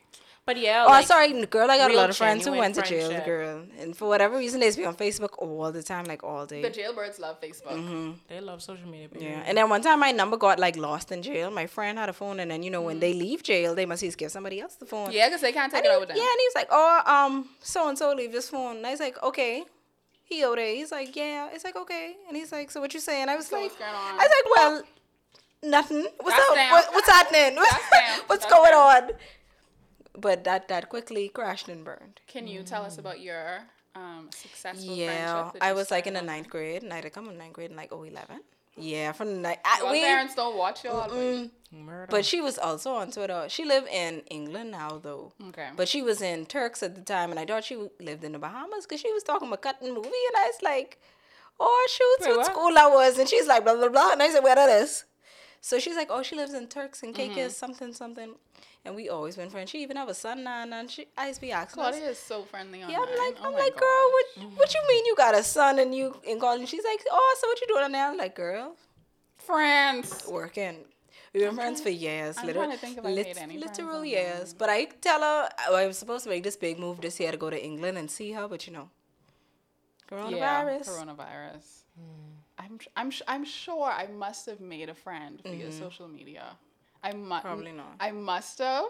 But yeah, Oh, like, sorry, girl. I got a lot of friends who genuine went to jail, friendship. girl, and for whatever reason, they just be on Facebook all the time, like all day. The jailbirds love Facebook. They love social media. Baby. Yeah, and then one time my number got like lost in jail. My friend had a phone, and then you know Mm. when they leave jail, they must just give somebody else the phone. Yeah, because they can't take And it he- out with them. yeah, and he was like, "Oh, um, so and so leave this phone." And I was like, "Okay." He over there. He's like, "Yeah." It's like, "Okay," and he's like, "So what you saying?" I was So like, what's going on? "I was like, well, nothing. What's That's up? What, what's happening? That's <laughs> what's That's going on?" But that that quickly crashed and burned. Can you tell us about your um successful Yeah, friendship? that I was like in the ninth grade, and I had come in ninth grade in like 011. Yeah, from the ninth. I, Your we, parents don't watch you all. mm, Murder. but she was also on Twitter. She lived in England now, though. Okay. But she was in Turks at the time, and I thought she lived in the Bahamas because she was talking about cutting movie, and I was like, "Oh, shoot, Wait, what what? school I was?" And she's like, "Blah blah blah," and I said, "Where that is?" So she's like, "Oh, she lives in Turks and Mm-hmm. Caicos, something something," and we always been friends. She even have a son now, and she I used to be asking. us- Claudia is so friendly online. yeah, I'm like, oh I'm like, God. girl, what, oh what you mean you got a son and you in college? And She's like, oh, so what you doing now? I'm like, girl, Friends. working. We've been friends for years, I'm literal, trying to think if I made any literal years. But I tell her oh, I was supposed to make this big move this year to go to England and see her, but you know, coronavirus. Yeah, coronavirus. Hmm. I'm I'm I'm sure I must have made a friend via mm-hmm. social media. I must Mm-hmm. Probably not. I must have,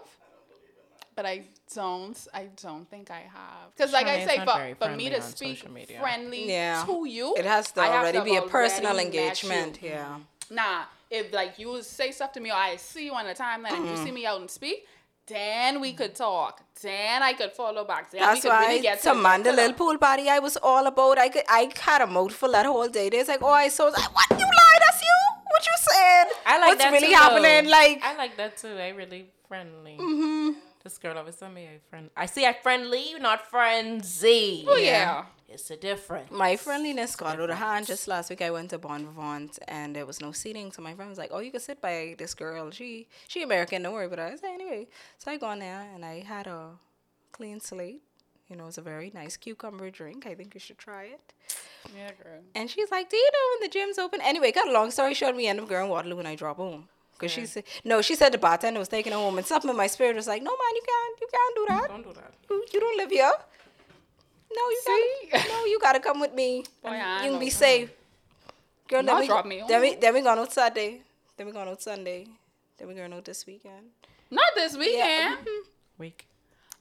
but I don't. I don't think I have. Because like I say, not for, for me to speak friendly Yeah. to you, It has to I already to be a personal already met you. engagement. Yeah. Nah, if like you say stuff to me or I see you on the timeline and you Mm-hmm. see me out and speak, then we could talk. Then I could follow back. Then we That's could why really get to to man the little pool party I was all about. I could I had a mouthful that whole day. It's like, oh, I saw. I, what you I like What's that really too, happening? though. Like, I like that too. I really friendly. mm-hmm. This girl always tell me I friend. I see I friendly, not frenzy. Oh yeah. It's a difference. My friendliness got out of hand. Just last week, I went to Bon Vivant and there was no seating. So my friend was like, "Oh, you can sit by this girl. She she American, don't worry." But I said anyway. So I gone there and I had a clean slate. You know, it's a very nice cucumber drink. I think you should try it. Yeah, girl. And she's like, "Do you know when the gym's open?" Anyway, got a long story short, we end up going Waterloo when I drop home. Cause she said no. She said the bartender was taking her home, and something in my spirit was like, "No, man, you can't, you can't do that. Don't do that. You, you don't live here. No, you See? gotta, <laughs> no, you gotta come with me. Boy, and you can know. be safe. Girl, then we, drop me then we then we going out Saturday. Then we going out Sunday. Then we going out this weekend. Not this weekend. Yeah. Weak.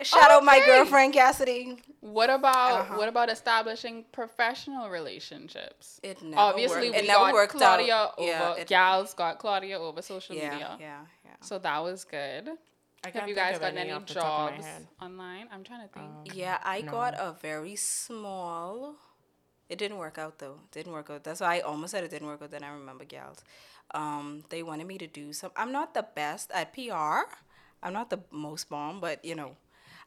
Shout out my girlfriend Cassidy. What about Uh-huh. what about establishing professional relationships? It never Obviously, worked. we It never got worked Claudia out. over. Yeah, it- gals got Claudia over social Yeah, media. yeah, yeah. So that was good. I Have you guys of gotten any off the top of my jobs online? I'm trying to think. Yeah, I No. got a very small. It didn't work out though. It didn't work out. That's why I almost said it didn't work out. Then I remember gals. Um, they wanted me to do some. I'm not the best at PR. I'm not the most bomb, but you know,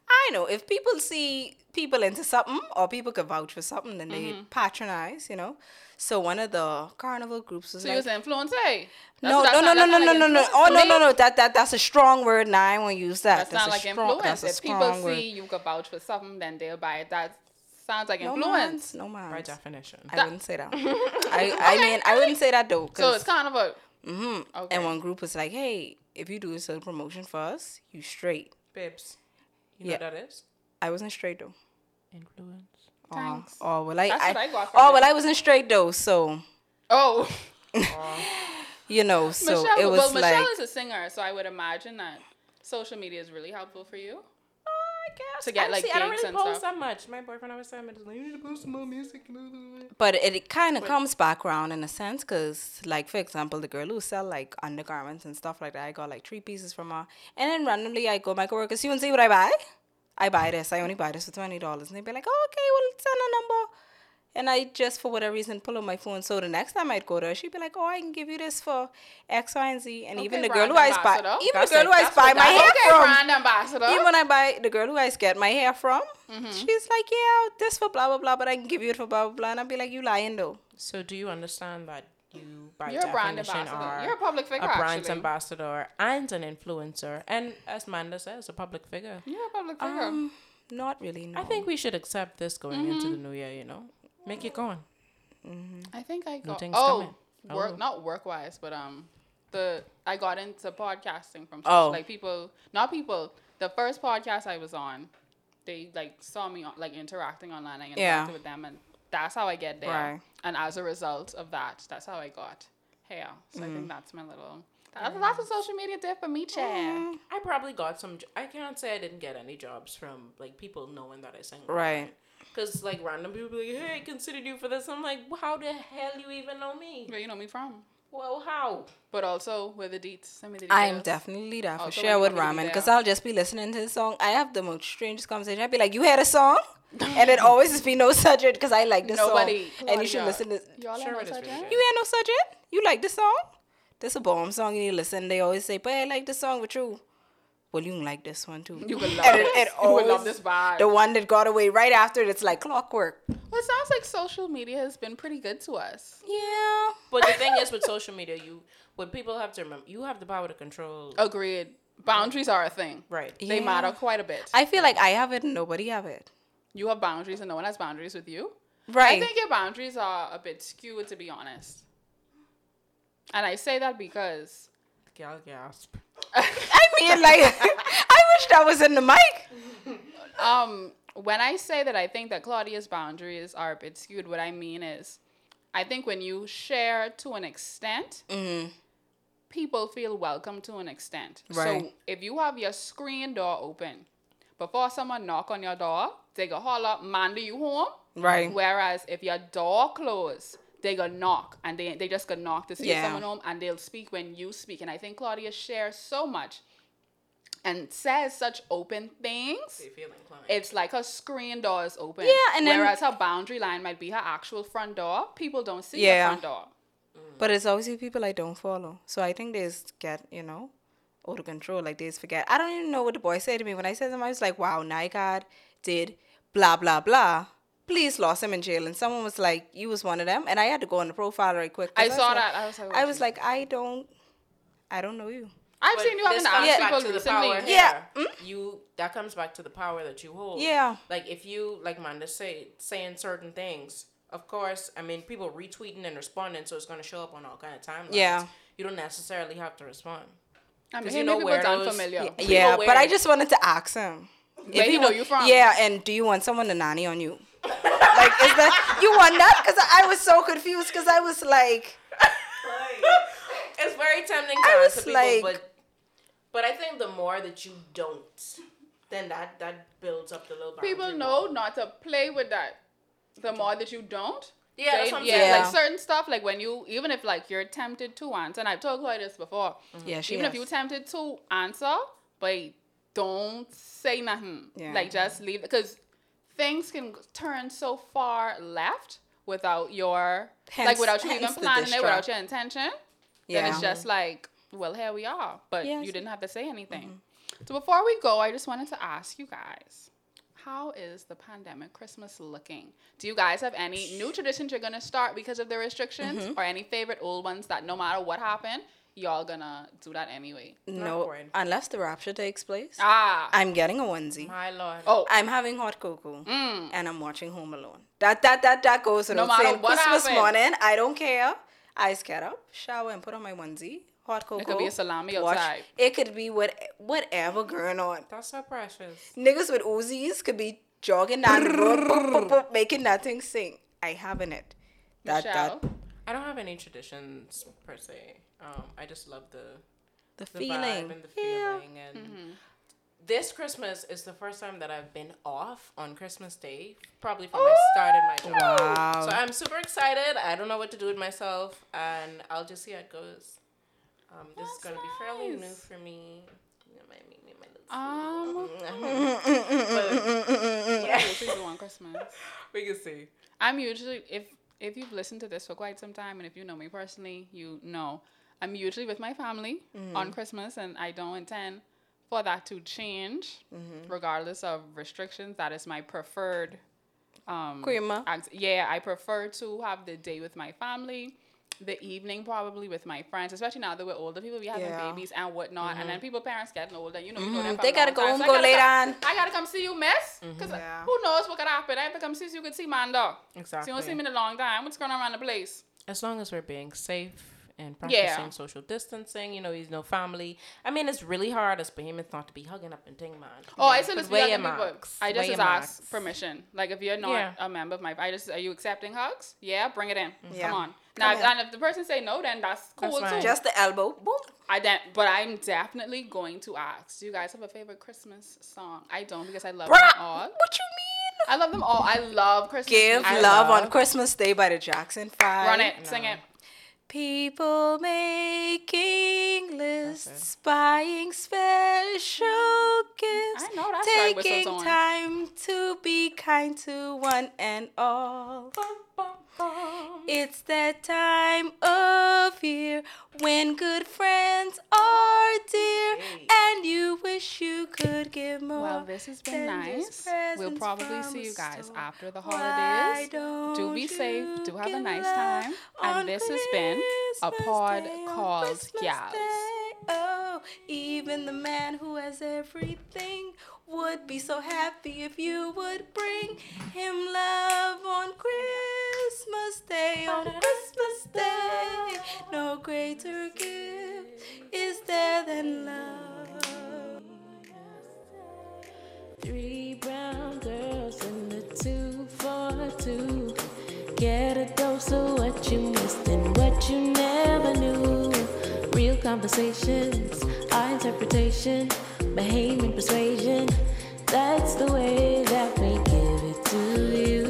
I know if people see people into something or people could vouch for something, then they Mm-hmm. patronize. You know. So one of the carnival groups was so you like, was an influencer? No, no, no, no, no, no, no, no. Oh, no, no, no. That that that's a strong word. Now I won't use that. That's, not a like strong, influence. That's a If people strong word. see you could vouch for something, then they'll buy it. That sounds like No influence. mans, no man. By definition. I wouldn't say that. <laughs> I, I mean, I wouldn't say that though. So it's kind of a hmm Okay. And one group was like, "Hey, if you do a certain promotion for us, you straight." Babes. You Yeah. what that is? I wasn't straight though. Influence. Aw. Thanks. Oh well, I, I, I oh well, I wasn't straight though. So oh. <laughs> you know, so Michelle, it was well, like. Michelle is a singer, so I would imagine that social media is really helpful for you. I guess. To get, I like, see, I don't really and post stuff. that much. My boyfriend always said, like, you need to post more music. and blah, blah, blah." But it, it kind of comes back around in a sense, cause like for example, the girl who sell like undergarments and stuff like that, I got like three pieces from her, and then randomly I go my coworkers, you want to see what I buy? I buy this. I only buy this for twenty dollars, and they be like, oh, okay, well send a number, and I just for whatever reason pull up my phone. So the next time I'd go to her, she'd be like, oh, I can give you this for X, Y, and Z, and even the girl who I buy, even That's the girl who I That's buy my hair okay, from. brand ambassador. Even when I buy the girl who I get my hair from, Mm-hmm. she's like, yeah, this for blah blah blah, but I can give you it for blah blah blah, and I'd be like, you lying though. So do you understand that you, by You're a brand ambassador. are You're a public figure, a brand actually. ambassador and an influencer, and as Manda says, a public figure. You're a public figure. Um, not really. No. I think we should accept this going into Mm-hmm. the new year. You know, make it going. I think I got things oh coming. work Oh. not work wise, but um the I got into podcasting from Oh. like people not people the first podcast I was on, they like saw me on, like interacting online. I interacted Yeah. with them, and that's how I get there. Right. And as a result of that, that's how I got here. So I Mm. think that's my little. That's, that's what social media did for me, Chad. I probably got some. I can't say I didn't get any jobs from like people knowing that I sing. Right. Because like random people be like, "Hey, I considered you for this." I'm like, well, "How the hell you even know me?" Where you know me from? Well, how? But also with the deets. Send me the I'm definitely that for Also, sure with you want me to ramen because. I'll just be listening to the song. I have the most strangest conversation. I'd be like, "You heard a song?" <laughs> and it always just be no subject because I like this Nobody. song, and you should Claudia. listen to. Y'all Sure know it is such really. You hear no subject? You like this song? This a bomb song. You need to listen. They always say, "But I like this song with you." Well, you can like this one too. You would <laughs> love And it, this. it You would love this vibe. The one that got away right after it, it's like clockwork. Well, it sounds like social media has been pretty good to us. Yeah. But the thing is, with <laughs> social media, you what people have to remember, you have the power to control. Agreed. Boundaries are a thing. Right. They Yeah. matter quite a bit. I feel like I have it and nobody have it. you have boundaries and no one has boundaries with you. Right. I think your boundaries are a bit skewed, to be honest. And I say that because Gal gasp. I mean, like, <laughs> I wish that was in the mic. um, when I say that I think that Claudia's boundaries are a bit skewed, what I mean is, I think when you share to an extent, people feel welcome to an extent. Right. So if you have your screen door open, before someone knock on your door, they go holler, man, do you home? Right. Whereas if your door closed, they go knock and they they just go knock to see Yeah. someone home and they'll speak when you speak. And I think Claudia shares so much and says such open things. Feel. It's like her screen door is open. Yeah, and then- whereas her boundary line might be her actual front door. People don't see Yeah. your front door. Mm. But it's always people I don't follow. So I think they just get, you know, out of control. Like they just forget. I don't even know what the boy said to me. When I said to him, I was like, wow, Nikad did blah, blah, blah. Police lost him in jail. And someone was like, you was one of them. And I had to go on the profile right quick. 'cause I was saw like- that. I was like, I was like, I don't, I don't know you. I've But seen you having this to comes ask back people to the recently. power Yeah. here. You that comes back to the power that you hold. Yeah. Like if you like Manda say saying certain things, of course, I mean people retweeting and responding, so it's gonna show up on all kind of timelines. Yeah. You don't necessarily have to respond. I mean, 'Cause you you know, know people where those- familiar. Yeah. Yeah, but I just wanted to ask him. Where he you know wa- you from? Yeah, and do you want someone to nanny on you? Like, is that you want that? Because I was so confused. Because I was like, It's very tempting to I answer was people, like- but but I think the more that you don't, then that that builds up the little People wall. know not to play with that. The more that you don't, Yeah, they- that's what I'm yeah, like certain stuff, like when you, even if like you're tempted to answer, and I've told Chloe this before, mm-hmm. yeah, she even if you're tempted to answer, but don't say nothing. Yeah. Like just leave because things can turn so far left without your like without you even planning it, without your intention. yeah. Then it's just like, well, here we are, but Yes. you didn't have to say anything. So before we go, I just wanted to ask you guys. How is the pandemic Christmas looking? Do you guys have any new traditions you're gonna start because of the restrictions, Mm-hmm. or any favorite old ones that no matter what happened, y'all gonna do that anyway? no, unless the rapture takes place, Ah, I'm getting a onesie. My lord. oh, I'm having hot cocoa Mm. and I'm watching Home Alone. That that that that goes No without matter saying. what Christmas happened. morning, I don't care. Eyes get up, shower, and put on my onesie. Hot cocoa. It could be a salami watch- outside. It could be what whatever going on. That's so precious. Niggas with Uzis could be jogging down the road, boop, boop, boop, making that thing sing. I having it. That Michelle? that I don't have any traditions per se. Um, I just love the the, the feeling. vibe and the Yeah. feeling and Mm-hmm. this Christmas is the first time that I've been off on Christmas Day, probably from I started my job. Wow. So I'm super excited. I don't know what to do with myself, and I'll just see how it goes. Um, this is gonna be fairly new for me. You know, my, me, me, my little Um, but, <laughs> <laughs> yeah. usually do on Christmas. <laughs> we can see. I'm usually if if you've listened to this for quite some time and if you know me personally, you know I'm usually with my family Mm-hmm. on Christmas and I don't intend for that to change Mm-hmm. regardless of restrictions. That is my preferred um Creamer. act- yeah, I prefer to have the day with my family. The evening probably with my friends, especially now that we're older people, we having Yeah. babies and whatnot, and then people parents getting older, you know, you know them Mhm. for They gotta go home, So go gotta lay come- down. I gotta come see you, miss, because Yeah. who knows what could happen? I have to come see so you could see Manda. So Exactly. you don't see me in a long time. What's going on around the place? As long as we're being safe and practicing Yeah. social distancing, you know, he's no family. I mean, it's really hard as Bahamians not to be hugging up and ting, man. Oh, I said But just wear be your hugging people. I Wear just ask permission. Like if you're not Yeah. a member of my, I just are you accepting hugs? Yeah, bring it in. Mm-hmm. Yeah. Come on. Now, Come and if the person say no, then that's cool That's too. Just the elbow. Boom. I then, but I'm definitely going to ask. Do you guys have a favorite Christmas song? I don't because I love them all. what you mean? I love them all. I love Christmas. Give. I love, love- on Christmas Day by the Jackson Five. Run it, sing it. People making lists, buying special gifts, I know that's taking time to be kind to one and all. It's that time of year when good friends are dear, and you wish you could give more. Well, this has been nice. We'll probably see you guys store. after the holidays. Do be safe. Do have a nice time. And this has been a pod called Christmas Gals. Day? Oh, even the man who has everything would be so happy if you would bring him love on Christmas Day. On Christmas Day, no greater gift is there than love. Three brown girls in the two for two. Get a dose of what you missed and what you never knew. Conversations, our interpretation, Bahamian persuasion. That's the way that we give it to you.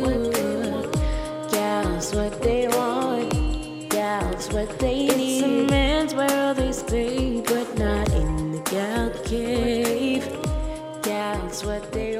Gals, what they want. Gals, what they need. It's a man's world they stay, but not in the gal cave. Gals, what they